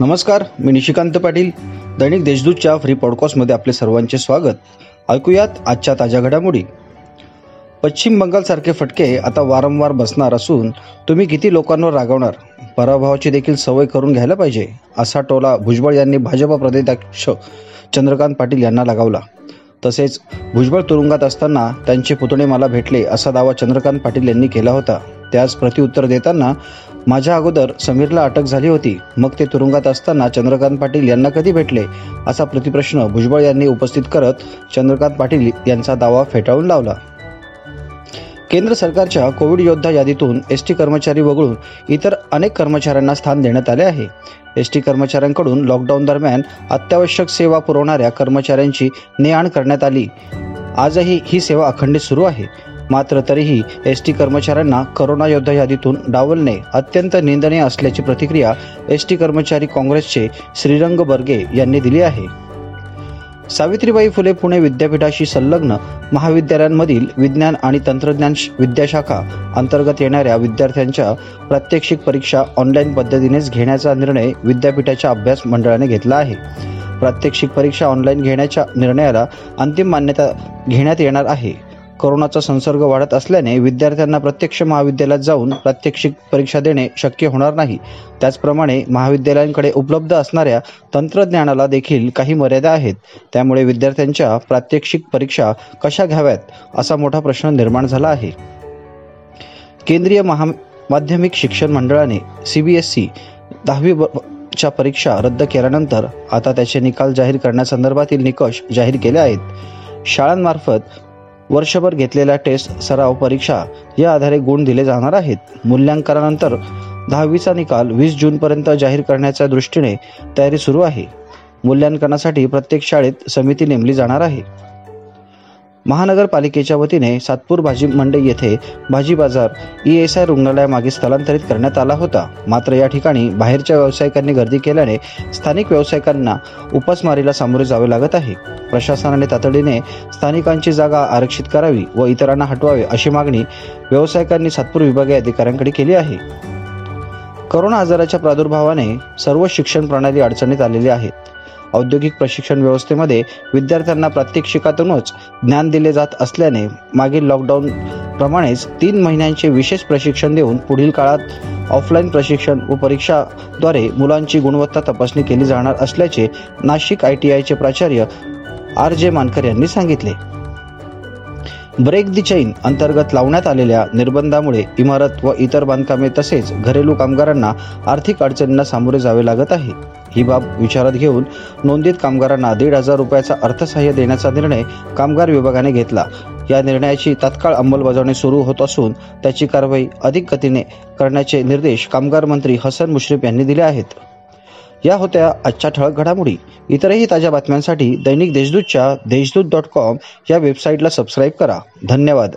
नमस्कार मी निशिकांत पाटील. दैनिक देशदूतच्या फ्री पॉडकास्टमध्ये आपले सर्वांचे स्वागत. ऐकूयात आजच्या ताज्या घडामोडी. पश्चिम बंगालसारखे फटके आता वारंवार बसणार असून तुम्ही किती लोकांवर रागवणार? पराभवाची देखील सवय करून घ्यायला पाहिजे असा टोला भुजबळ यांनी भाजपा प्रदेशाध्यक्ष चंद्रकांत पाटील यांना लगावला. तसेच भुजबळ तुरुंगात असताना त्यांचे पुतणे मला भेटले असा दावा चंद्रकांत पाटील यांनी केला होता. त्यास प्रत्युत्तर देताना माझ्या अगोदर समीरला अटक झाली होती. मग ते तुरुंगात असताना चंद्रकांत पाटील यांना कधी भेटले? असा प्रतिप्रश्न भुजबळ यांनी उपस्थित करत चंद्रकांत पाटील यांचा दावा फेटाळून लावला. केंद्र सरकारच्या कोविड योद्धा यादीतून एस टी कर्मचारी वगळून इतर अनेक कर्मचाऱ्यांना स्थान देण्यात आले आहे. एस टी कर्मचाऱ्यांकडून लॉकडाऊन दरम्यान अत्यावश्यक सेवा पुरवणाऱ्या कर्मचाऱ्यांची ने आण करण्यात आली. आजही ही सेवा अखंडित सुरू आहे. मात्र तरीही एस टी कर्मचाऱ्यांना करोना योद्धा यादीतून डावलणे अत्यंत निंदनीय असल्याची प्रतिक्रिया एस टी कर्मचारी काँग्रेसचे श्रीरंग बर्गे यांनी दिली आहे. सावित्रीबाई फुले पुणे विद्यापीठाशी संलग्न महाविद्यालयांमधील विज्ञान आणि तंत्रज्ञान विद्याशाखा अंतर्गत येणाऱ्या विद्यार्थ्यांच्या प्रात्यक्षिक परीक्षा ऑनलाईन पद्धतीनेच घेण्याचा निर्णय विद्यापीठाच्या अभ्यास मंडळाने घेतला आहे. प्रात्यक्षिक परीक्षा ऑनलाईन घेण्याच्या निर्णयाला अंतिम मान्यता घेण्यात येणार आहे. कोरोनाचा संसर्ग वाढत असल्याने विद्यार्थ्यांना प्रत्यक्ष महाविद्यालयात जाऊन प्रात्यक्षिक परीक्षा देणे शक्य होणार नाही. त्याचप्रमाणे महाविद्यालयांकडे उपलब्ध असणाऱ्या तंत्रज्ञानाला देखील काही मर्यादा आहेत. त्यामुळे विद्यार्थ्यांच्या प्रात्यक्षिक परीक्षा कशा घ्याव्यात असा मोठा प्रश्न निर्माण झाला आहे. केंद्रीय महा माध्यमिक शिक्षण मंडळाने सी बी एस दहावी च्या परीक्षा रद्द केल्यानंतर आता त्याचे निकाल जाहीर करण्यासंदर्भातील निकष जाहीर केले आहेत. शाळांमार्फत वर्षभर घेतलेल्या टेस्ट सराव परीक्षा या आधारे गुण दिले जाणार आहेत. मूल्यांकनानंतर दहावीचा निकाल वीस जूनपर्यंत जाहीर करण्याच्या दृष्टीने तयारी सुरू आहे. मूल्यांकनासाठी प्रत्येक शाळेत समिती नेमली जाणार आहे. महानगरपालिकेच्या वतीने सातपूर भाजी मंडई येथे भाजी बाजार ई एस आय रुग्णालयामागे स्थलांतरित करण्यात आला होता. मात्र या ठिकाणी बाहेरच्या व्यावसायिकांनी गर्दी केल्याने स्थानिक व्यावसायिकांना उपासमारीला सामोरे जावे लागत आहे. प्रशासनाने तातडीने स्थानिकांची जागा आरक्षित करावी व इतरांना हटवावे अशी मागणी व्यावसायिकांनी सातपूर विभागीय अधिकाऱ्यांकडे केली आहे. करोना आजाराच्या प्रादुर्भावाने सर्व शिक्षण प्रणाली अडचणीत आलेली आहे. औद्योगिक प्रशिक्षण व्यवस्थेमध्ये विद्यार्थ्यांना प्रात्यक्षिकातूनच ज्ञान दिले जात असल्याने मागील लॉकडाऊन प्रमाणेच तीन महिन्यांचे विशेष प्रशिक्षण देऊन पुढील काळात ऑफलाईन प्रशिक्षण व परीक्षाद्वारे मुलांची गुणवत्ता तपासणी केली जाणार असल्याचे नाशिक आय टी आयचे प्राचार्य आर जे मानकर यांनी सांगितले. ब्रेक दी चैन अंतर्गत लावण्यात आलेल्या निर्बंधामुळे इमारत व इतर बांधकामे तसेच घरेलू कामगारांना आर्थिक अडचणींना सामोरे जावे लागत आहे. ही बाब विचारात घेऊन नोंदीत कामगारांना दीड हजार रुपयाचा अर्थसहाय्य देण्याचा निर्णय कामगार विभागाने घेतला. या निर्णयाची तात्काळ अंमलबजावणी सुरू होत असून त्याची कारवाई अधिक गतीने करण्याचे निर्देश कामगार मंत्री हसन मुश्रीफ यांनी दिले आहेत. या होत्या आजच्या ठळक घडामोडी. इतरही ताज्या बातम्यांसाठी दैनिक देशदूतच्या देशदूत डॉट कॉम या वेबसाईटला सबस्क्राईब करा. धन्यवाद.